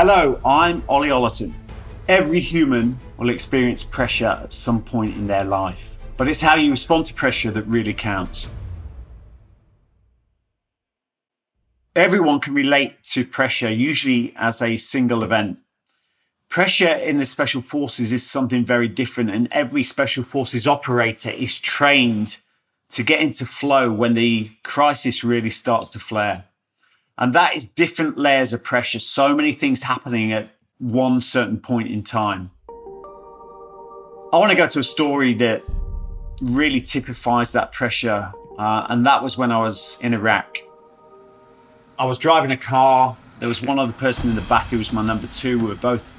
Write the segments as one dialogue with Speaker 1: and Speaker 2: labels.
Speaker 1: Hello, I'm Ollie Ollerton. Every human will experience pressure at some point in their life, but it's how you respond to pressure that really counts. Everyone can relate to pressure, usually as a single event. Pressure in the special forces is something very different, and every special forces operator is trained to get into flow when the crisis really starts to flare. And that is different layers of pressure, so many things happening at one certain point in time. I want to go to a story that really typifies that pressure, uh, and that was when I was in Iraq. I was driving a car. There was one other person in the back who was my number two. We were both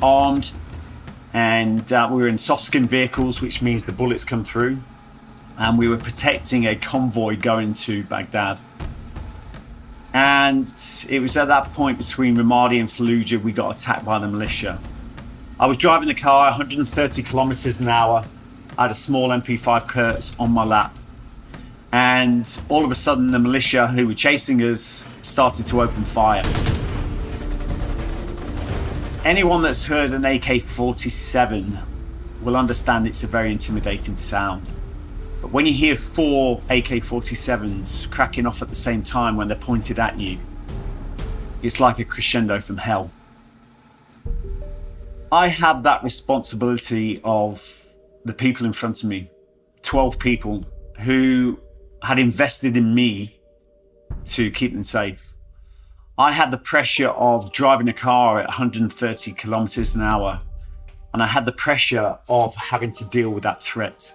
Speaker 1: armed, and uh, we were in soft skin vehicles, which means the bullets come through. And we were protecting a convoy going to Baghdad. And it was at that point between Ramadi and Fallujah we got attacked by the militia. I was driving the car 130 kilometers an hour. I had a small MP5 Kurz on my lap. And all of a sudden, the militia who were chasing us started to open fire. Anyone that's heard an AK 47 will understand it's a very intimidating sound. But when you hear four AK 47s cracking off at the same time when they're pointed at you, it's like a crescendo from hell. I had that responsibility of the people in front of me 12 people who had invested in me to keep them safe. I had the pressure of driving a car at 130 kilometers an hour, and I had the pressure of having to deal with that threat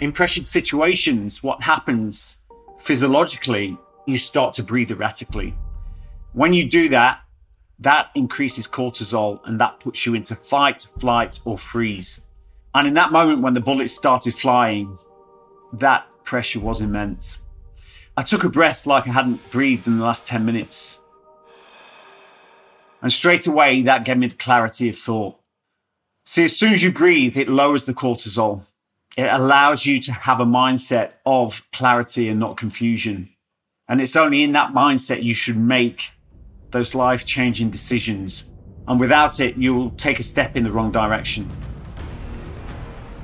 Speaker 1: in pressured situations, what happens physiologically, you start to breathe erratically. When you do that, that increases cortisol and that puts you into fight, flight, or freeze. And in that moment, when the bullets started flying, that pressure was immense. I took a breath like I hadn't breathed in the last 10 minutes. And straight away, that gave me the clarity of thought. See, as soon as you breathe, it lowers the cortisol it allows you to have a mindset of clarity and not confusion. And it's only in that mindset you should make those life changing decisions. And without it, you'll take a step in the wrong direction.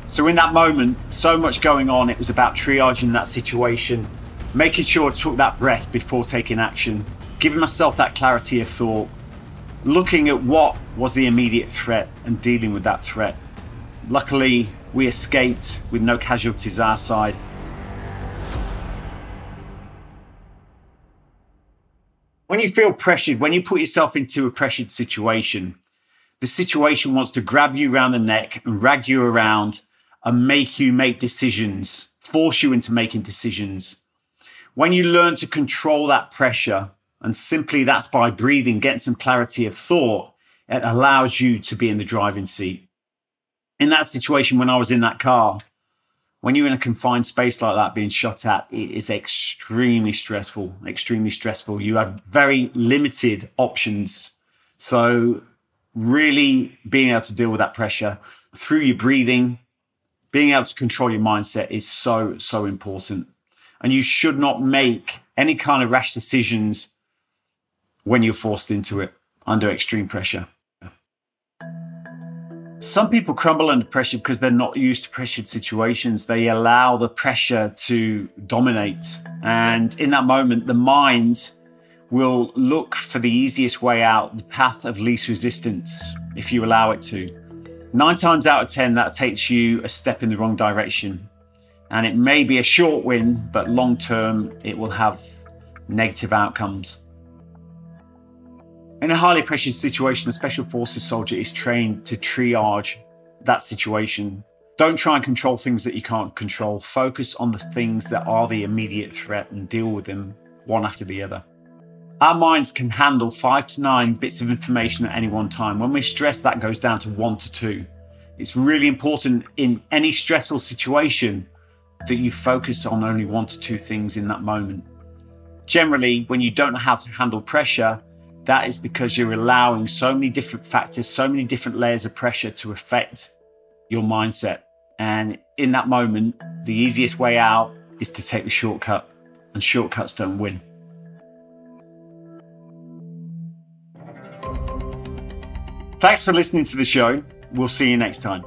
Speaker 1: So, in that moment, so much going on, it was about triaging that situation, making sure I took that breath before taking action, giving myself that clarity of thought, looking at what was the immediate threat and dealing with that threat. Luckily, we escaped with no casualties our side. When you feel pressured, when you put yourself into a pressured situation, the situation wants to grab you around the neck and rag you around and make you make decisions, force you into making decisions. When you learn to control that pressure, and simply that's by breathing, getting some clarity of thought, it allows you to be in the driving seat in that situation when I was in that car, when you're in a confined space like that being shot at, it is extremely stressful, extremely stressful. You have very limited options. So, really being able to deal with that pressure through your breathing, being able to control your mindset is so, so important. And you should not make any kind of rash decisions when you're forced into it under extreme pressure. Some people crumble under pressure because they're not used to pressured situations. They allow the pressure to dominate. And in that moment, the mind will look for the easiest way out, the path of least resistance, if you allow it to. Nine times out of 10, that takes you a step in the wrong direction. And it may be a short win, but long term, it will have negative outcomes. In a highly pressured situation, a special forces soldier is trained to triage that situation. Don't try and control things that you can't control. Focus on the things that are the immediate threat and deal with them one after the other. Our minds can handle five to nine bits of information at any one time. When we're stressed, that goes down to one to two. It's really important in any stressful situation that you focus on only one to two things in that moment. Generally, when you don't know how to handle pressure, that is because you're allowing so many different factors, so many different layers of pressure to affect your mindset. And in that moment, the easiest way out is to take the shortcut, and shortcuts don't win. Thanks for listening to the show. We'll see you next time.